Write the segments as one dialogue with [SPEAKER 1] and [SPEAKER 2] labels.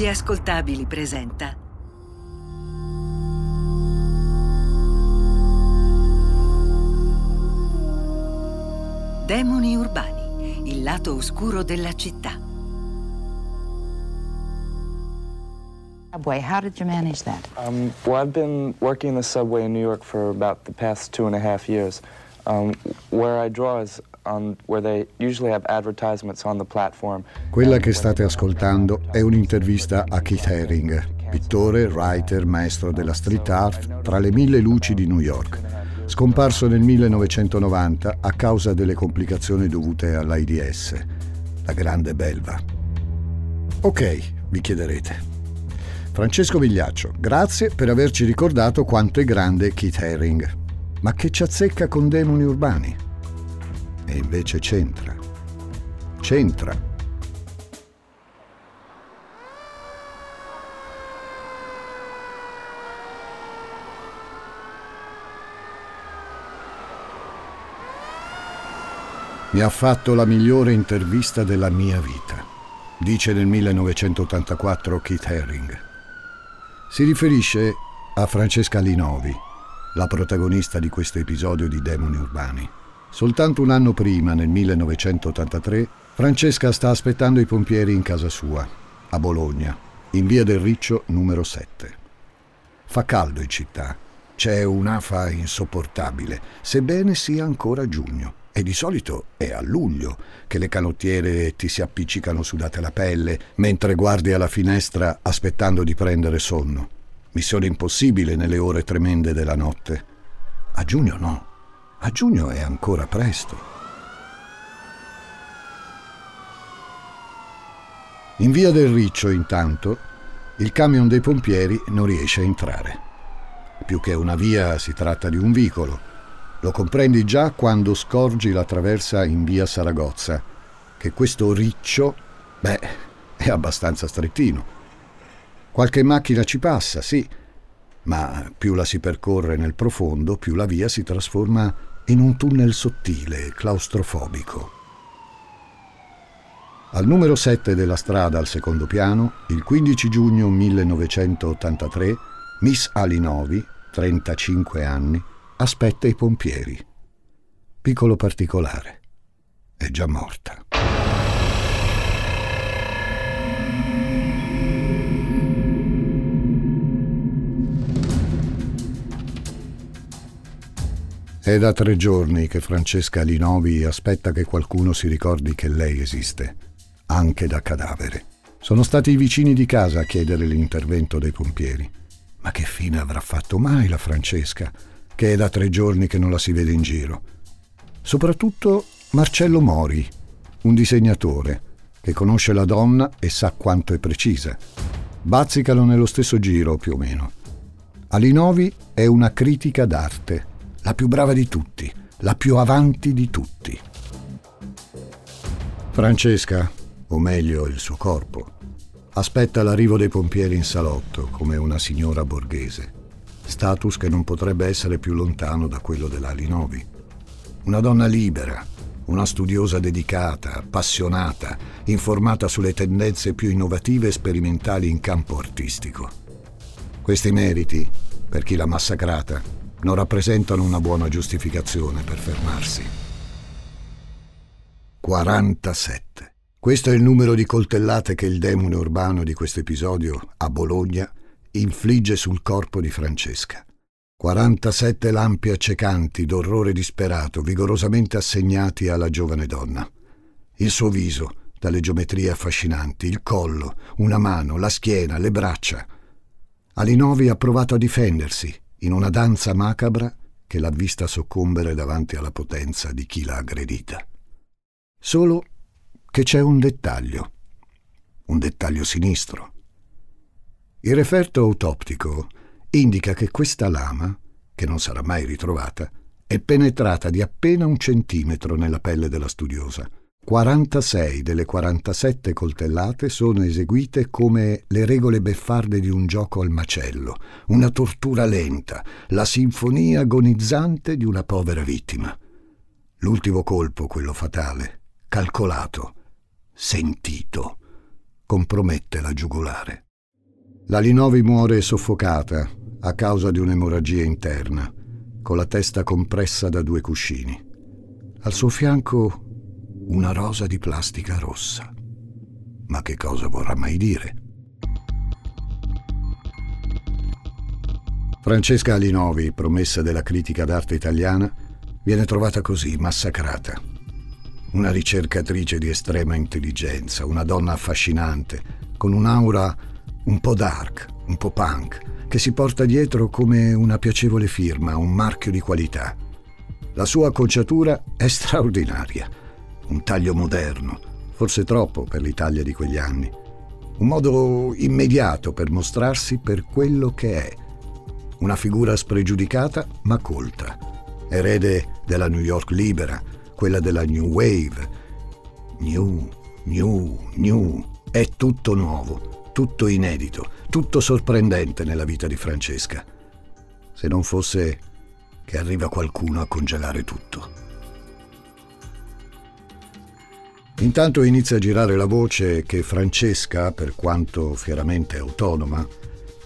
[SPEAKER 1] Gli ascoltabili presenta Demoni urbani, il lato oscuro della città.
[SPEAKER 2] Subway, how did you manage that?
[SPEAKER 3] Um, well, I've been working in the subway in New York for about the past two and a half years. Um, where I draw is
[SPEAKER 4] Quella che state ascoltando è un'intervista a Keith Haring, pittore, writer, maestro della street art tra le mille luci di New York, scomparso nel 1990 a causa delle complicazioni dovute all'AIDS, la grande belva. Ok, vi chiederete. Francesco Vigliaccio, grazie per averci ricordato quanto è grande Keith Haring. Ma che ci azzecca con demoni urbani? E invece c'entra. C'entra. Mi ha fatto la migliore intervista della mia vita, dice nel 1984 Keith Haring. Si riferisce a Francesca Linovi, la protagonista di questo episodio di Demoni Urbani. Soltanto un anno prima, nel 1983, Francesca sta aspettando i pompieri in casa sua, a Bologna, in via del Riccio numero 7. Fa caldo in città, c'è un'afa insopportabile, sebbene sia ancora giugno. E di solito è a luglio che le canottiere ti si appiccicano sudate la pelle mentre guardi alla finestra aspettando di prendere sonno. Missione impossibile nelle ore tremende della notte. A giugno no. A giugno è ancora presto. In via del Riccio, intanto, il camion dei pompieri non riesce a entrare. Più che una via si tratta di un vicolo. Lo comprendi già quando scorgi la traversa in via Saragozza, che questo riccio, beh, è abbastanza strettino. Qualche macchina ci passa, sì, ma più la si percorre nel profondo, più la via si trasforma in un tunnel sottile, claustrofobico. Al numero 7 della strada al secondo piano, il 15 giugno 1983, Miss Alinovi, 35 anni, aspetta i pompieri. Piccolo particolare, è già morta. È da tre giorni che Francesca Linovi aspetta che qualcuno si ricordi che lei esiste, anche da cadavere. Sono stati i vicini di casa a chiedere l'intervento dei pompieri. Ma che fine avrà fatto mai la Francesca, che è da tre giorni che non la si vede in giro? Soprattutto Marcello Mori, un disegnatore, che conosce la donna e sa quanto è precisa. Bazzicano nello stesso giro, più o meno. Alinovi è una critica d'arte la più brava di tutti, la più avanti di tutti. Francesca, o meglio il suo corpo, aspetta l'arrivo dei pompieri in salotto come una signora borghese, status che non potrebbe essere più lontano da quello dell'Alinovi. Una donna libera, una studiosa dedicata, appassionata, informata sulle tendenze più innovative e sperimentali in campo artistico. Questi meriti, per chi l'ha massacrata, non rappresentano una buona giustificazione per fermarsi. 47. Questo è il numero di coltellate che il demone urbano di questo episodio, a Bologna, infligge sul corpo di Francesca. 47 lampi accecanti d'orrore disperato, vigorosamente assegnati alla giovane donna. Il suo viso, dalle geometrie affascinanti, il collo, una mano, la schiena, le braccia. Alinovi ha provato a difendersi, in una danza macabra che l'ha vista soccombere davanti alla potenza di chi l'ha aggredita. Solo che c'è un dettaglio, un dettaglio sinistro. Il referto autoptico indica che questa lama, che non sarà mai ritrovata, è penetrata di appena un centimetro nella pelle della studiosa 46 delle 47 coltellate sono eseguite come le regole beffarde di un gioco al macello, una tortura lenta, la sinfonia agonizzante di una povera vittima. L'ultimo colpo, quello fatale, calcolato, sentito, compromette la giugulare. La Linovi muore soffocata a causa di un'emorragia interna, con la testa compressa da due cuscini. Al suo fianco una rosa di plastica rossa. Ma che cosa vorrà mai dire? Francesca Alinovi, promessa della critica d'arte italiana, viene trovata così, massacrata. Una ricercatrice di estrema intelligenza, una donna affascinante, con un'aura un po' dark, un po' punk, che si porta dietro come una piacevole firma, un marchio di qualità. La sua acconciatura è straordinaria, un taglio moderno, forse troppo per l'Italia di quegli anni, un modo immediato per mostrarsi per quello che è, una figura spregiudicata ma colta, erede della New York libera, quella della New Wave. New, new, new, è tutto nuovo, tutto inedito, tutto sorprendente nella vita di Francesca. Se non fosse che arriva qualcuno a congelare tutto. Intanto inizia a girare la voce che Francesca, per quanto fieramente autonoma,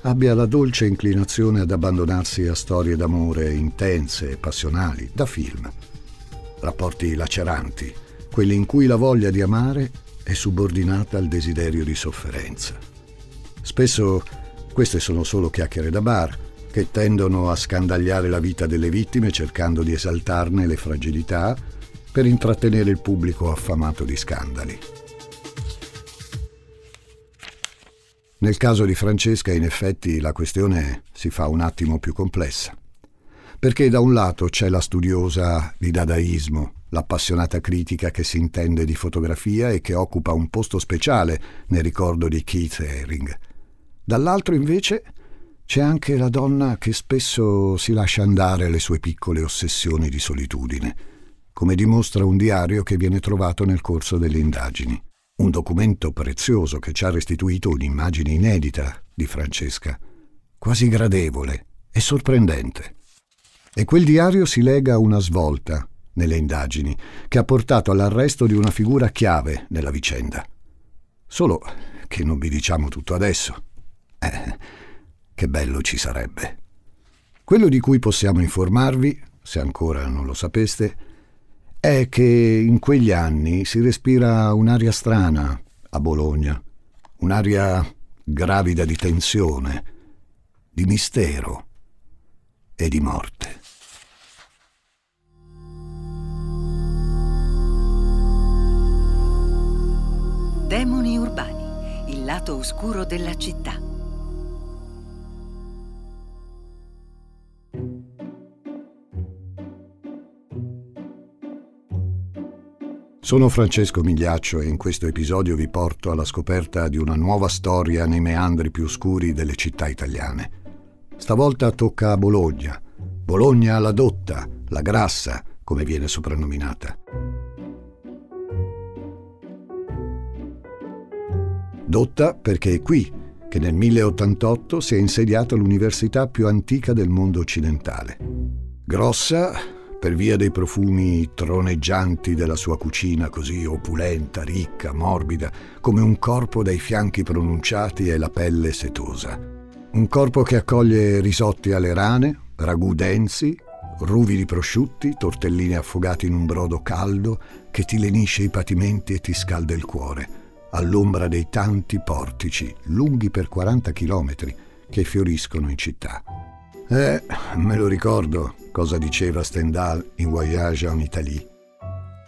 [SPEAKER 4] abbia la dolce inclinazione ad abbandonarsi a storie d'amore intense e passionali, da film. Rapporti laceranti, quelli in cui la voglia di amare è subordinata al desiderio di sofferenza. Spesso queste sono solo chiacchiere da bar, che tendono a scandagliare la vita delle vittime cercando di esaltarne le fragilità per intrattenere il pubblico affamato di scandali. Nel caso di Francesca, in effetti, la questione si fa un attimo più complessa. Perché da un lato c'è la studiosa di dadaismo, l'appassionata critica che si intende di fotografia e che occupa un posto speciale nel ricordo di Keith Haring. Dall'altro invece c'è anche la donna che spesso si lascia andare alle sue piccole ossessioni di solitudine, come dimostra un diario che viene trovato nel corso delle indagini. Un documento prezioso che ci ha restituito un'immagine inedita di Francesca, quasi gradevole e sorprendente. E quel diario si lega a una svolta nelle indagini che ha portato all'arresto di una figura chiave nella vicenda. Solo che non vi diciamo tutto adesso. Eh, che bello ci sarebbe. Quello di cui possiamo informarvi, se ancora non lo sapeste, è che in quegli anni si respira un'aria strana a Bologna, un'aria gravida di tensione, di mistero e di morte.
[SPEAKER 1] Demoni urbani, il lato oscuro della città.
[SPEAKER 4] Sono Francesco Migliaccio e in questo episodio vi porto alla scoperta di una nuova storia nei meandri più oscuri delle città italiane. Stavolta tocca a Bologna. Bologna la dotta, la grassa, come viene soprannominata. Dotta perché è qui che nel 1088 si è insediata l'università più antica del mondo occidentale. Grossa per via dei profumi troneggianti della sua cucina così opulenta, ricca, morbida, come un corpo dai fianchi pronunciati e la pelle setosa. Un corpo che accoglie risotti alle rane, ragù densi, ruvidi prosciutti, tortellini affogati in un brodo caldo che ti lenisce i patimenti e ti scalda il cuore, all'ombra dei tanti portici, lunghi per 40 chilometri, che fioriscono in città. Eh, me lo ricordo cosa diceva Stendhal in Voyage en Italie.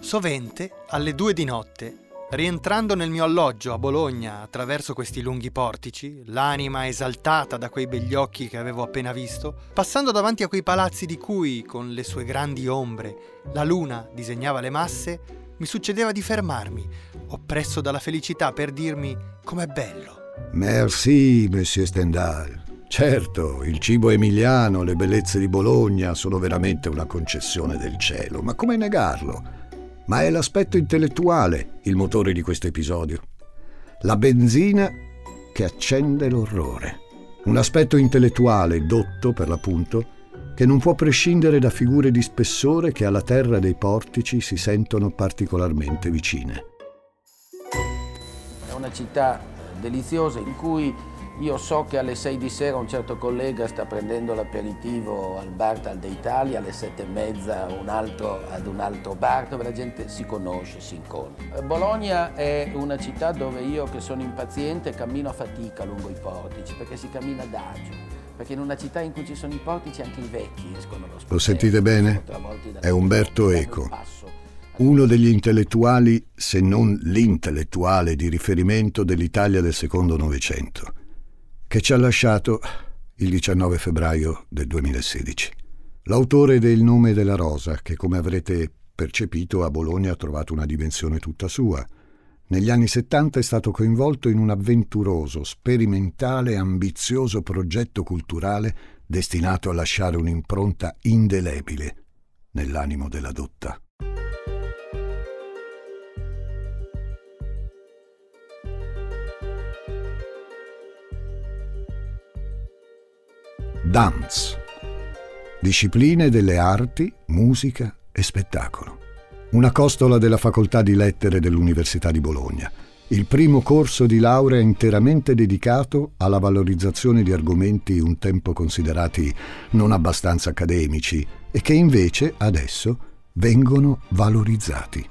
[SPEAKER 2] Sovente, alle due di notte, rientrando nel mio alloggio a Bologna attraverso questi lunghi portici, l'anima esaltata da quei begli occhi che avevo appena visto, passando davanti a quei palazzi di cui, con le sue grandi ombre, la luna disegnava le masse, mi succedeva di fermarmi, oppresso dalla felicità per dirmi com'è bello.
[SPEAKER 4] Merci, Monsieur Stendhal. Certo, il cibo emiliano, le bellezze di Bologna sono veramente una concessione del cielo, ma come negarlo? Ma è l'aspetto intellettuale il motore di questo episodio. La benzina che accende l'orrore. Un aspetto intellettuale dotto, per l'appunto, che non può prescindere da figure di spessore che alla terra dei portici si sentono particolarmente vicine.
[SPEAKER 5] È una città deliziosa in cui Io so che alle 6 di sera un certo collega sta prendendo l'aperitivo al bar Tal d'Italia, alle 7 e mezza un altro ad un altro bar dove la gente si conosce, si incontra. Bologna è una città dove io che sono impaziente cammino a fatica lungo i portici perché si cammina adagio. Perché in una città in cui ci sono i portici anche i vecchi escono allo
[SPEAKER 4] Lo sentite bene? È Umberto Eco, uno degli intellettuali, se non l'intellettuale di riferimento dell'Italia del secondo Novecento che ci ha lasciato il 19 febbraio del 2016. L'autore del Nome della Rosa, che come avrete percepito a Bologna ha trovato una dimensione tutta sua. Negli anni 70 è stato coinvolto in un avventuroso, sperimentale e ambizioso progetto culturale destinato a lasciare un'impronta indelebile nell'animo della dotta. Dance. Discipline delle arti, musica e spettacolo. Una costola della Facoltà di Lettere dell'Università di Bologna. Il primo corso di laurea interamente dedicato alla valorizzazione di argomenti un tempo considerati non abbastanza accademici e che invece adesso vengono valorizzati.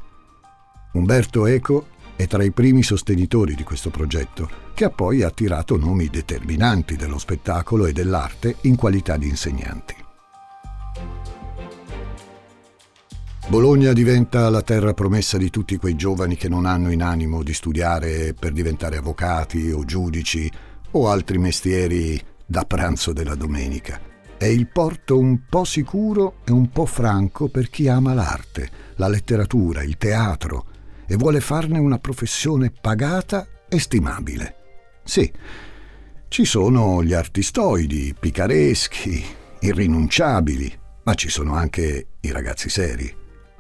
[SPEAKER 4] Umberto Eco è tra i primi sostenitori di questo progetto, che ha poi attirato nomi determinanti dello spettacolo e dell'arte in qualità di insegnanti. Bologna diventa la terra promessa di tutti quei giovani che non hanno in animo di studiare per diventare avvocati o giudici o altri mestieri da pranzo della domenica. È il porto un po' sicuro e un po' franco per chi ama l'arte, la letteratura, il teatro, e vuole farne una professione pagata e stimabile. Sì, ci sono gli artistoidi, picareschi, irrinunciabili, ma ci sono anche i ragazzi seri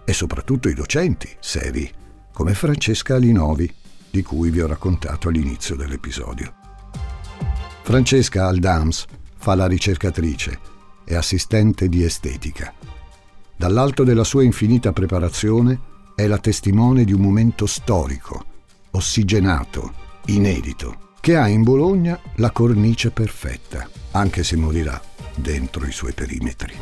[SPEAKER 4] e soprattutto i docenti seri, come Francesca Alinovi, di cui vi ho raccontato all'inizio dell'episodio. Francesca Aldams fa la ricercatrice e assistente di estetica. Dall'alto della sua infinita preparazione è la testimone di un momento storico, ossigenato, inedito, che ha in Bologna la cornice perfetta, anche se morirà dentro i suoi perimetri.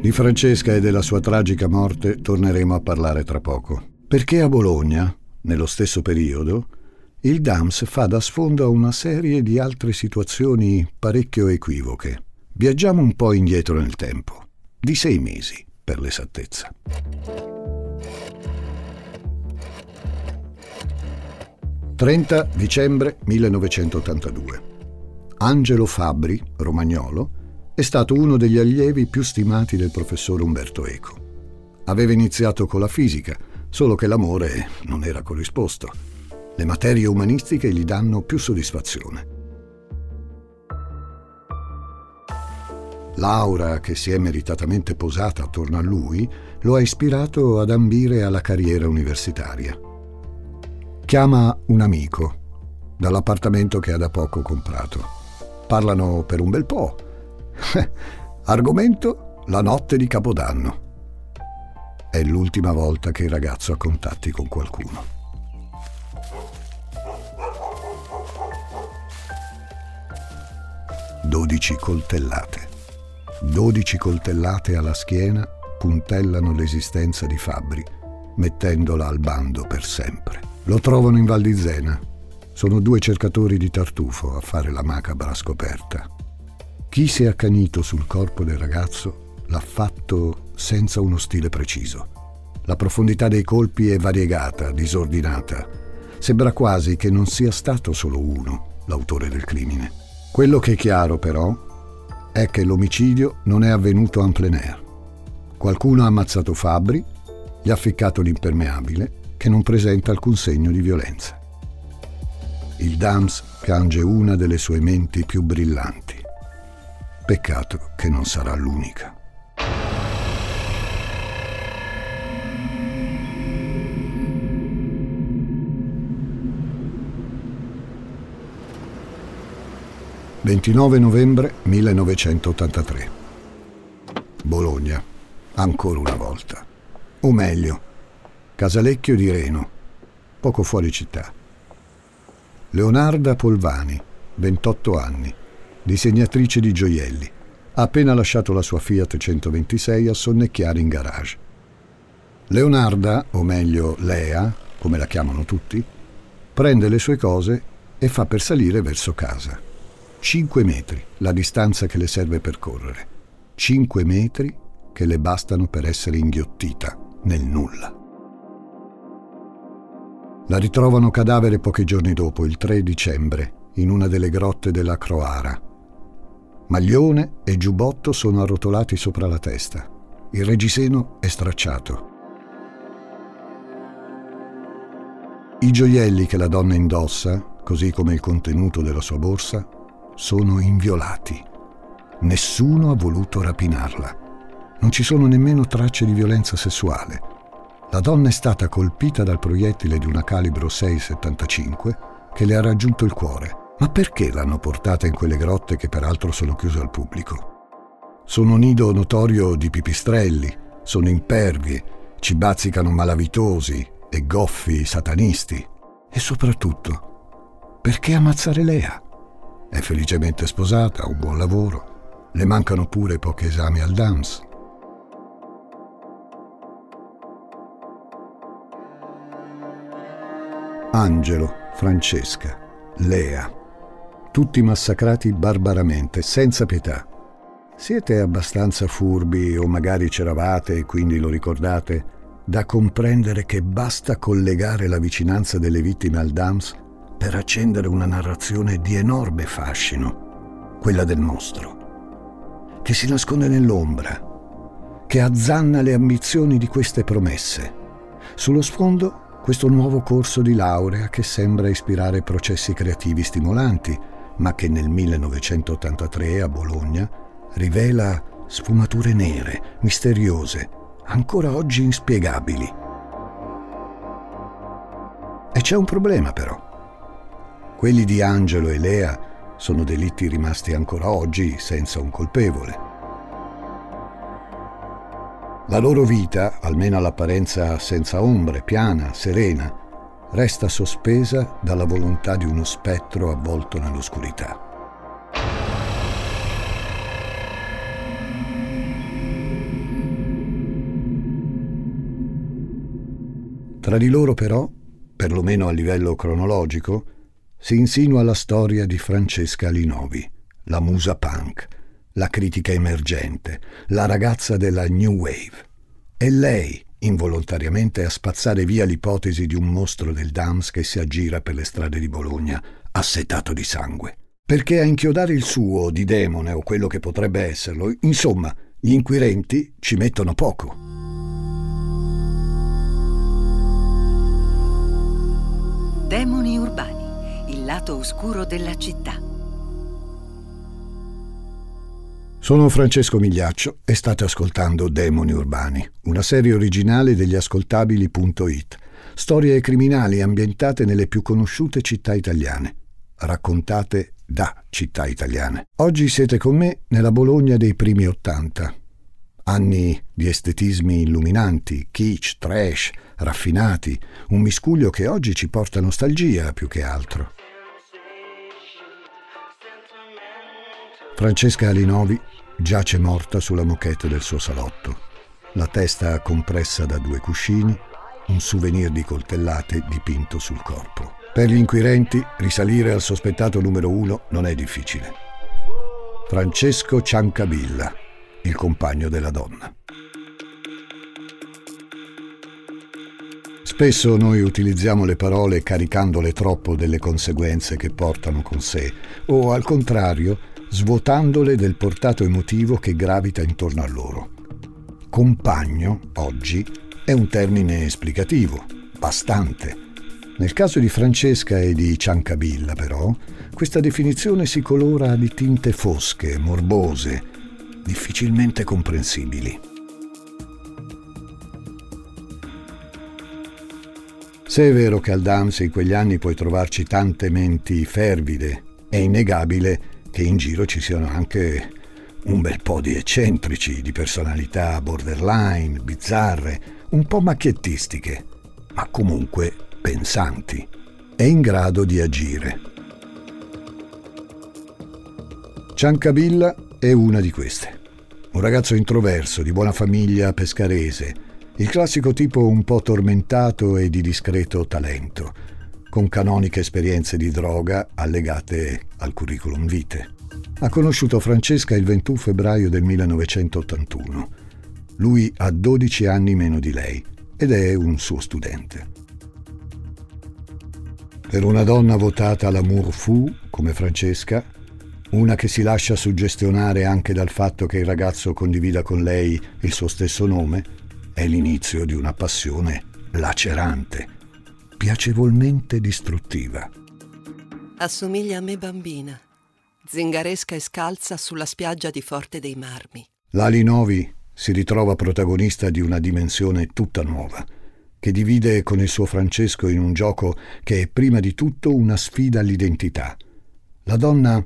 [SPEAKER 4] Di Francesca e della sua tragica morte torneremo a parlare tra poco. Perché a Bologna, nello stesso periodo, il DAMS fa da sfondo a una serie di altre situazioni parecchio equivoche. Viaggiamo un po' indietro nel tempo, di sei mesi per l'esattezza. «30 dicembre 1982. Angelo Fabri, romagnolo, è stato uno degli allievi più stimati del professor Umberto Eco. Aveva iniziato con la fisica, solo che l'amore non era corrisposto le materie umanistiche gli danno più soddisfazione. L'aura che si è meritatamente posata attorno a lui lo ha ispirato ad ambire alla carriera universitaria. Chiama un amico dall'appartamento che ha da poco comprato. Parlano per un bel po'. Argomento la notte di Capodanno. È l'ultima volta che il ragazzo ha contatti con qualcuno. 12 coltellate. 12 coltellate alla schiena puntellano l'esistenza di Fabri, mettendola al bando per sempre. Lo trovano in Val di Zena. Sono due cercatori di tartufo a fare la macabra scoperta. Chi si è accanito sul corpo del ragazzo l'ha fatto senza uno stile preciso. La profondità dei colpi è variegata, disordinata. Sembra quasi che non sia stato solo uno l'autore del crimine. Quello che è chiaro però è che l'omicidio non è avvenuto en plein air. Qualcuno ha ammazzato Fabri, gli ha ficcato l'impermeabile che non presenta alcun segno di violenza. Il Dams piange una delle sue menti più brillanti. Peccato che non sarà l'unica. 29 novembre 1983. Bologna, ancora una volta. O meglio, Casalecchio di Reno, poco fuori città. Leonarda Polvani, 28 anni, disegnatrice di gioielli. Ha appena lasciato la sua Fiat 126 a sonnecchiare in garage. Leonarda, o meglio Lea, come la chiamano tutti, prende le sue cose e fa per salire verso casa. 5 metri, la distanza che le serve per correre. 5 metri che le bastano per essere inghiottita nel nulla. La ritrovano cadavere pochi giorni dopo, il 3 dicembre, in una delle grotte della Croara. Maglione e giubbotto sono arrotolati sopra la testa. Il reggiseno è stracciato. I gioielli che la donna indossa, così come il contenuto della sua borsa, sono inviolati. Nessuno ha voluto rapinarla. Non ci sono nemmeno tracce di violenza sessuale. La donna è stata colpita dal proiettile di una calibro 6,75 che le ha raggiunto il cuore. Ma perché l'hanno portata in quelle grotte che peraltro sono chiuse al pubblico? Sono nido notorio di pipistrelli, sono impervi, ci bazzicano malavitosi e goffi satanisti. E soprattutto, perché ammazzare Lea? È felicemente sposata, ha un buon lavoro, le mancano pure pochi esami al DAMS. Angelo, Francesca, Lea, tutti massacrati barbaramente, senza pietà. Siete abbastanza furbi, o magari c'eravate e quindi lo ricordate, da comprendere che basta collegare la vicinanza delle vittime al DAMS per accendere una narrazione di enorme fascino, quella del mostro, che si nasconde nell'ombra, che azzanna le ambizioni di queste promesse. Sullo sfondo questo nuovo corso di laurea che sembra ispirare processi creativi stimolanti, ma che nel 1983 a Bologna rivela sfumature nere, misteriose, ancora oggi inspiegabili. E c'è un problema però. Quelli di Angelo e Lea sono delitti rimasti ancora oggi senza un colpevole. La loro vita, almeno all'apparenza senza ombre, piana, serena, resta sospesa dalla volontà di uno spettro avvolto nell'oscurità. Tra di loro però, perlomeno a livello cronologico, si insinua la storia di Francesca Linovi, la musa punk, la critica emergente, la ragazza della New Wave. È lei, involontariamente, a spazzare via l'ipotesi di un mostro del Dams che si aggira per le strade di Bologna, assetato di sangue. Perché a inchiodare il suo di demone o quello che potrebbe esserlo, insomma, gli inquirenti ci mettono poco.
[SPEAKER 1] Demoni urbani, il lato oscuro della città.
[SPEAKER 4] Sono Francesco Migliaccio e state ascoltando Demoni Urbani, una serie originale degli ascoltabili.it, storie criminali ambientate nelle più conosciute città italiane, raccontate da città italiane. Oggi siete con me nella Bologna dei primi Ottanta. Anni di estetismi illuminanti, kitsch, trash, raffinati, un miscuglio che oggi ci porta nostalgia più che altro. Francesca Alinovi giace morta sulla moquette del suo salotto, la testa compressa da due cuscini, un souvenir di coltellate dipinto sul corpo. Per gli inquirenti risalire al sospettato numero uno non è difficile. Francesco Ciancabilla, il compagno della donna. Spesso noi utilizziamo le parole caricandole troppo delle conseguenze che portano con sé, o al contrario, svuotandole del portato emotivo che gravita intorno a loro. Compagno, oggi, è un termine esplicativo, bastante. Nel caso di Francesca e di Ciancabilla, però, questa definizione si colora di tinte fosche, morbose, difficilmente comprensibili. Se è vero che al Dams in quegli anni puoi trovarci tante menti fervide, è innegabile che in giro ci siano anche un bel po' di eccentrici, di personalità borderline, bizzarre, un po' macchiettistiche. ma comunque pensanti e in grado di agire. Ciancabilla è una di queste. Un ragazzo introverso, di buona famiglia pescarese, il classico tipo un po' tormentato e di discreto talento, con canoniche esperienze di droga allegate al curriculum vitae. Ha conosciuto Francesca il 21 febbraio del 1981. Lui ha 12 anni meno di lei ed è un suo studente. Per una donna votata all'amour fou come Francesca, una che si lascia suggestionare anche dal fatto che il ragazzo condivida con lei il suo stesso nome, è l'inizio di una passione lacerante piacevolmente distruttiva.
[SPEAKER 6] Assomiglia a me bambina, zingaresca e scalza sulla spiaggia di Forte dei Marmi.
[SPEAKER 4] Lali Novi si ritrova protagonista di una dimensione tutta nuova, che divide con il suo Francesco in un gioco che è prima di tutto una sfida all'identità. La donna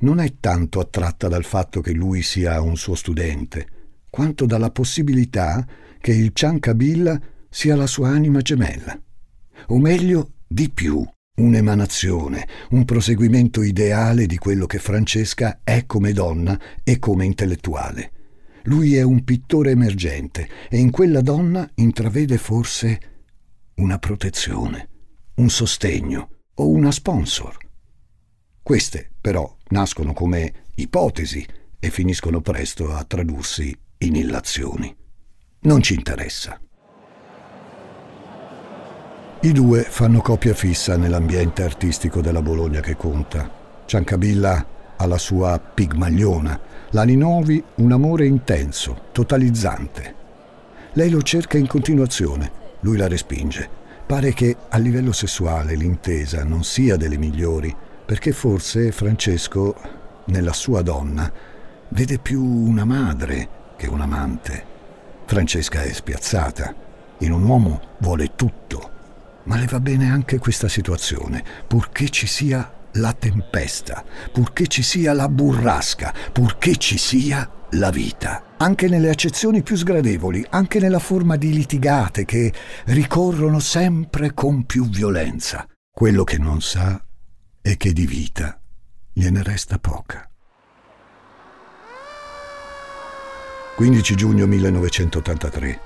[SPEAKER 4] non è tanto attratta dal fatto che lui sia un suo studente, quanto dalla possibilità che il Ciancabilla sia la sua anima gemella o meglio di più, un'emanazione, un proseguimento ideale di quello che Francesca è come donna e come intellettuale. Lui è un pittore emergente e in quella donna intravede forse una protezione, un sostegno o una sponsor. Queste però nascono come ipotesi e finiscono presto a tradursi in illazioni. Non ci interessa. I due fanno coppia fissa nell'ambiente artistico della Bologna che conta. Ciancabilla ha la sua pigmagliona, Lani Novi un amore intenso, totalizzante. Lei lo cerca in continuazione, lui la respinge. Pare che a livello sessuale l'intesa non sia delle migliori, perché forse Francesco, nella sua donna, vede più una madre che un amante. Francesca è spiazzata. In un uomo vuole tutto ma le va bene anche questa situazione, purché ci sia la tempesta, purché ci sia la burrasca, purché ci sia la vita. Anche nelle accezioni più sgradevoli, anche nella forma di litigate che ricorrono sempre con più violenza. Quello che non sa è che di vita gliene resta poca. 15 giugno 1983.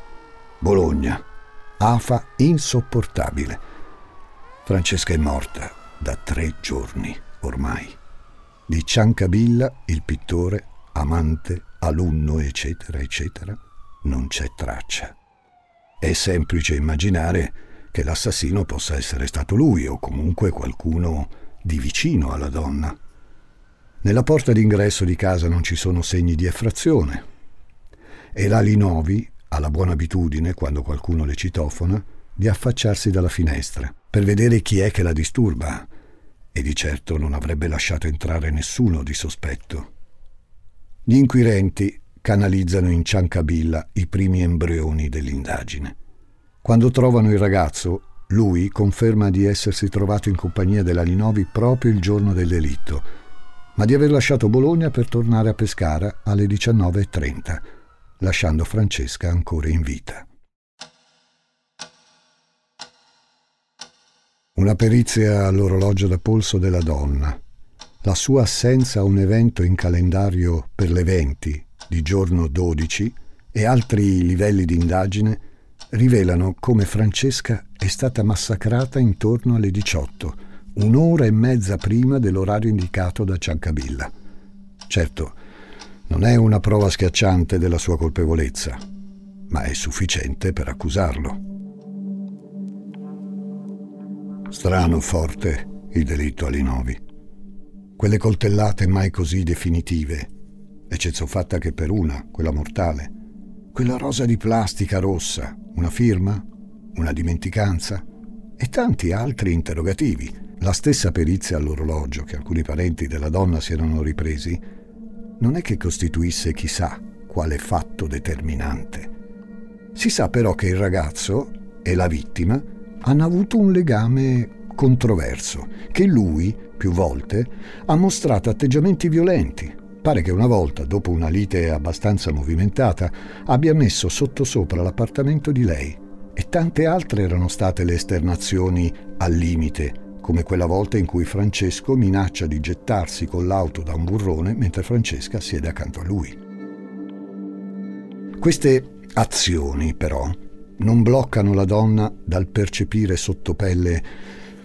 [SPEAKER 4] Bologna afa insopportabile. Francesca è morta da tre giorni ormai. Di Ciancabilla, il pittore, amante, alunno, eccetera, eccetera, non c'è traccia. È semplice immaginare che l'assassino possa essere stato lui o comunque qualcuno di vicino alla donna. Nella porta d'ingresso di casa non ci sono segni di effrazione e la Linovi ha la buona abitudine, quando qualcuno le citofona, di affacciarsi dalla finestra per vedere chi è che la disturba e di certo non avrebbe lasciato entrare nessuno di sospetto. Gli inquirenti canalizzano in ciancabilla i primi embrioni dell'indagine. Quando trovano il ragazzo, lui conferma di essersi trovato in compagnia della Linovi proprio il giorno del delitto, ma di aver lasciato Bologna per tornare a Pescara alle 19.30 lasciando Francesca ancora in vita. Una perizia all'orologio da polso della donna, la sua assenza a un evento in calendario per le 20 di giorno 12 e altri livelli di indagine rivelano come Francesca è stata massacrata intorno alle 18, un'ora e mezza prima dell'orario indicato da Ciancabilla. Certo, non è una prova schiacciante della sua colpevolezza, ma è sufficiente per accusarlo. Strano forte il delitto a Linovi. Quelle coltellate mai così definitive, eccezione fatta che per una, quella mortale. Quella rosa di plastica rossa, una firma, una dimenticanza e tanti altri interrogativi. La stessa perizia all'orologio che alcuni parenti della donna si erano ripresi non è che costituisse chissà quale fatto determinante. Si sa però che il ragazzo e la vittima hanno avuto un legame controverso, che lui, più volte, ha mostrato atteggiamenti violenti. Pare che una volta, dopo una lite abbastanza movimentata, abbia messo sottosopra l'appartamento di lei E tante altre erano state le esternazioni al limite, come quella volta in cui Francesco minaccia di gettarsi con l'auto da un burrone mentre Francesca siede accanto a lui. Queste azioni, però, non bloccano la donna dal percepire sotto pelle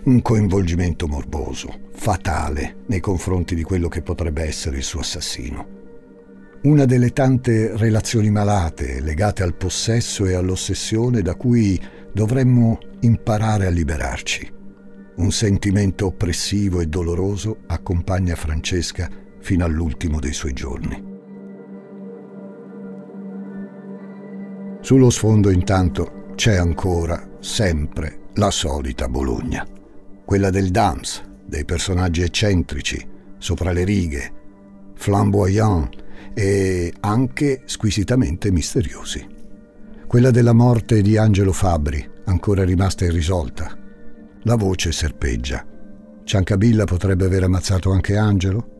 [SPEAKER 4] un coinvolgimento morboso, fatale nei confronti di quello che potrebbe essere il suo assassino. Una delle tante relazioni malate legate al possesso e all'ossessione da cui dovremmo imparare a liberarci. Un sentimento oppressivo e doloroso accompagna Francesca fino all'ultimo dei suoi giorni. Sullo sfondo intanto c'è ancora, sempre, la solita Bologna, quella del dance, dei personaggi eccentrici, sopra le righe, flamboyant e anche squisitamente misteriosi. Quella della morte di Angelo Fabri, ancora rimasta irrisolta. La voce serpeggia. Ciancabilla potrebbe aver ammazzato anche Angelo?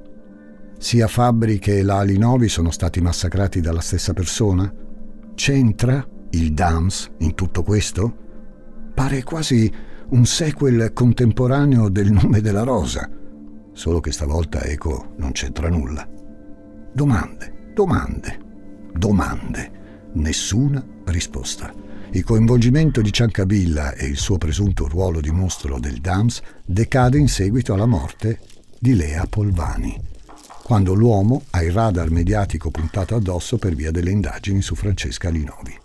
[SPEAKER 4] Sia Fabri che Lali Novi sono stati massacrati dalla stessa persona? C'entra il Dams in tutto questo? Pare quasi un sequel contemporaneo del nome della rosa, solo che stavolta Eco non c'entra nulla. Domande, domande, domande, nessuna risposta. Il coinvolgimento di Ciancabilla e il suo presunto ruolo di mostro del Dams decade in seguito alla morte di Lea Polvani quando l'uomo ha il radar mediatico puntato addosso per via delle indagini su Francesca Linovi.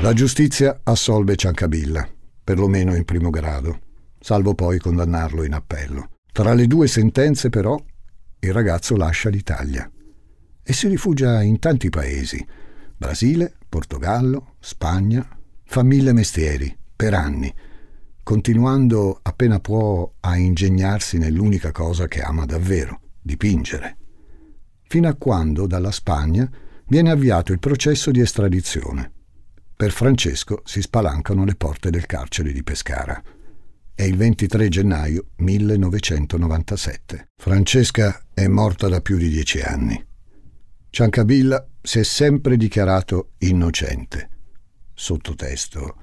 [SPEAKER 4] La giustizia assolve Ciancabilla, perlomeno in primo grado, salvo poi condannarlo in appello. Tra le due sentenze, però, il ragazzo lascia l'Italia e si rifugia in tanti paesi, Brasile, Portogallo, Spagna, fa mille mestieri, per anni, continuando appena può a ingegnarsi nell'unica cosa che ama davvero, dipingere. Fino a quando dalla Spagna viene avviato il processo di estradizione. Per Francesco si spalancano le porte del carcere di Pescara. È il 23 gennaio 1997. Francesca è morta da più di dieci anni. Ciancabilla si è sempre dichiarato innocente. Sottotesto.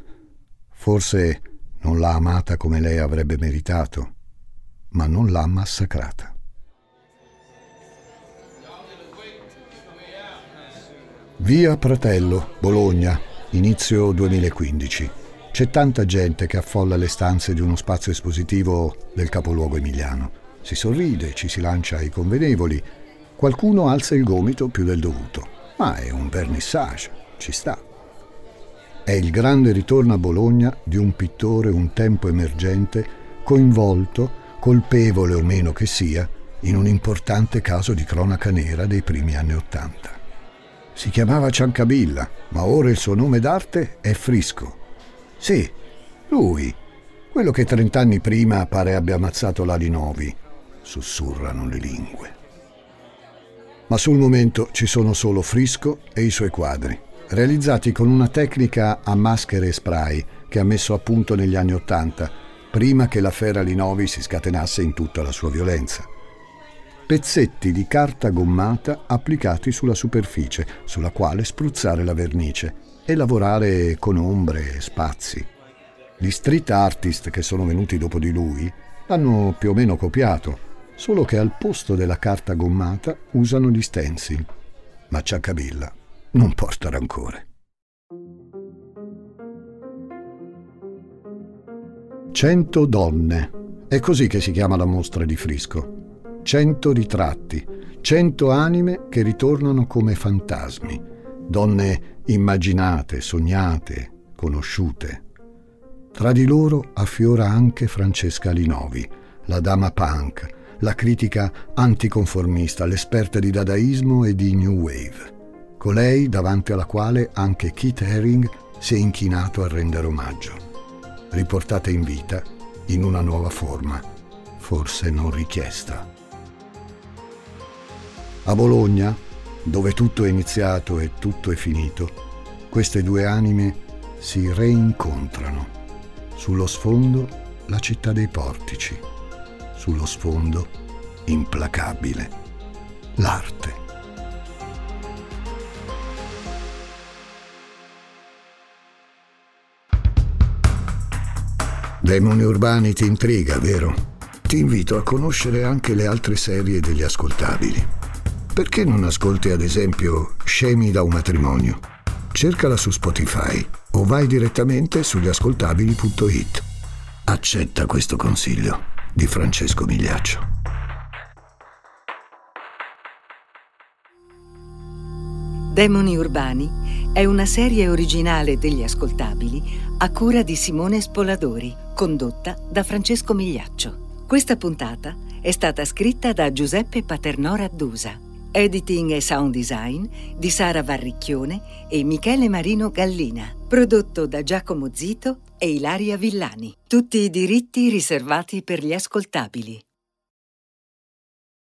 [SPEAKER 4] Forse non l'ha amata come lei avrebbe meritato, ma non l'ha massacrata. Via Pratello, Bologna, inizio 2015. C'è tanta gente che affolla le stanze di uno spazio espositivo del capoluogo emiliano. Si sorride, ci si lancia ai convenevoli. Qualcuno alza il gomito più del dovuto. Ma è un vernissage, ci sta. È il grande ritorno a Bologna di un pittore un tempo emergente, coinvolto, colpevole o meno che sia, in un importante caso di cronaca nera dei primi anni Ottanta. Si chiamava Ciancabilla, ma ora il suo nome d'arte è Frisco. Sì, lui, quello che trent'anni prima pare abbia ammazzato l'Ali Novi, sussurrano le lingue. Ma sul momento ci sono solo Frisco e i suoi quadri realizzati con una tecnica a maschere e spray che ha messo a punto negli anni Ottanta, prima che l'affaire Linovi si scatenasse in tutta la sua violenza. Pezzetti di carta gommata applicati sulla superficie, sulla quale spruzzare la vernice e lavorare con ombre e spazi. Gli street artist che sono venuti dopo di lui l'hanno più o meno copiato, solo che al posto della carta gommata usano gli stencil. Ma Ciaccabilla non porta rancore. Cento donne. È così che si chiama la mostra di Frisco. Cento ritratti, cento anime che ritornano come fantasmi, donne immaginate, sognate, conosciute. Tra di loro affiora anche Francesca Linovi, la dama punk, la critica anticonformista, l'esperta di dadaismo e di new wave colei davanti alla quale anche Keith Haring si è inchinato a rendere omaggio, riportata in vita in una nuova forma, forse non richiesta. A Bologna, dove tutto è iniziato e tutto è finito, queste due anime si reincontrano. Sullo sfondo la città dei portici, sullo sfondo implacabile l'arte. Demoni urbani ti intriga, vero? Ti invito a conoscere anche le altre serie degli ascoltabili. Perché non ascolti ad esempio Scemi da un matrimonio? Cercala su Spotify o vai direttamente sugli ascoltabili.it. Accetta questo consiglio di Francesco Migliaccio.
[SPEAKER 1] Demoni Urbani è una serie originale degli ascoltabili a cura di Simone Spoladori, condotta da Francesco Migliaccio. Questa puntata è stata scritta da Giuseppe Paternò Raddusa, editing e sound design di Sara Varricchione e Michele Marino Gallina, prodotto da Giacomo Zito e Ilaria Villani. Tutti i diritti riservati per gli ascoltabili.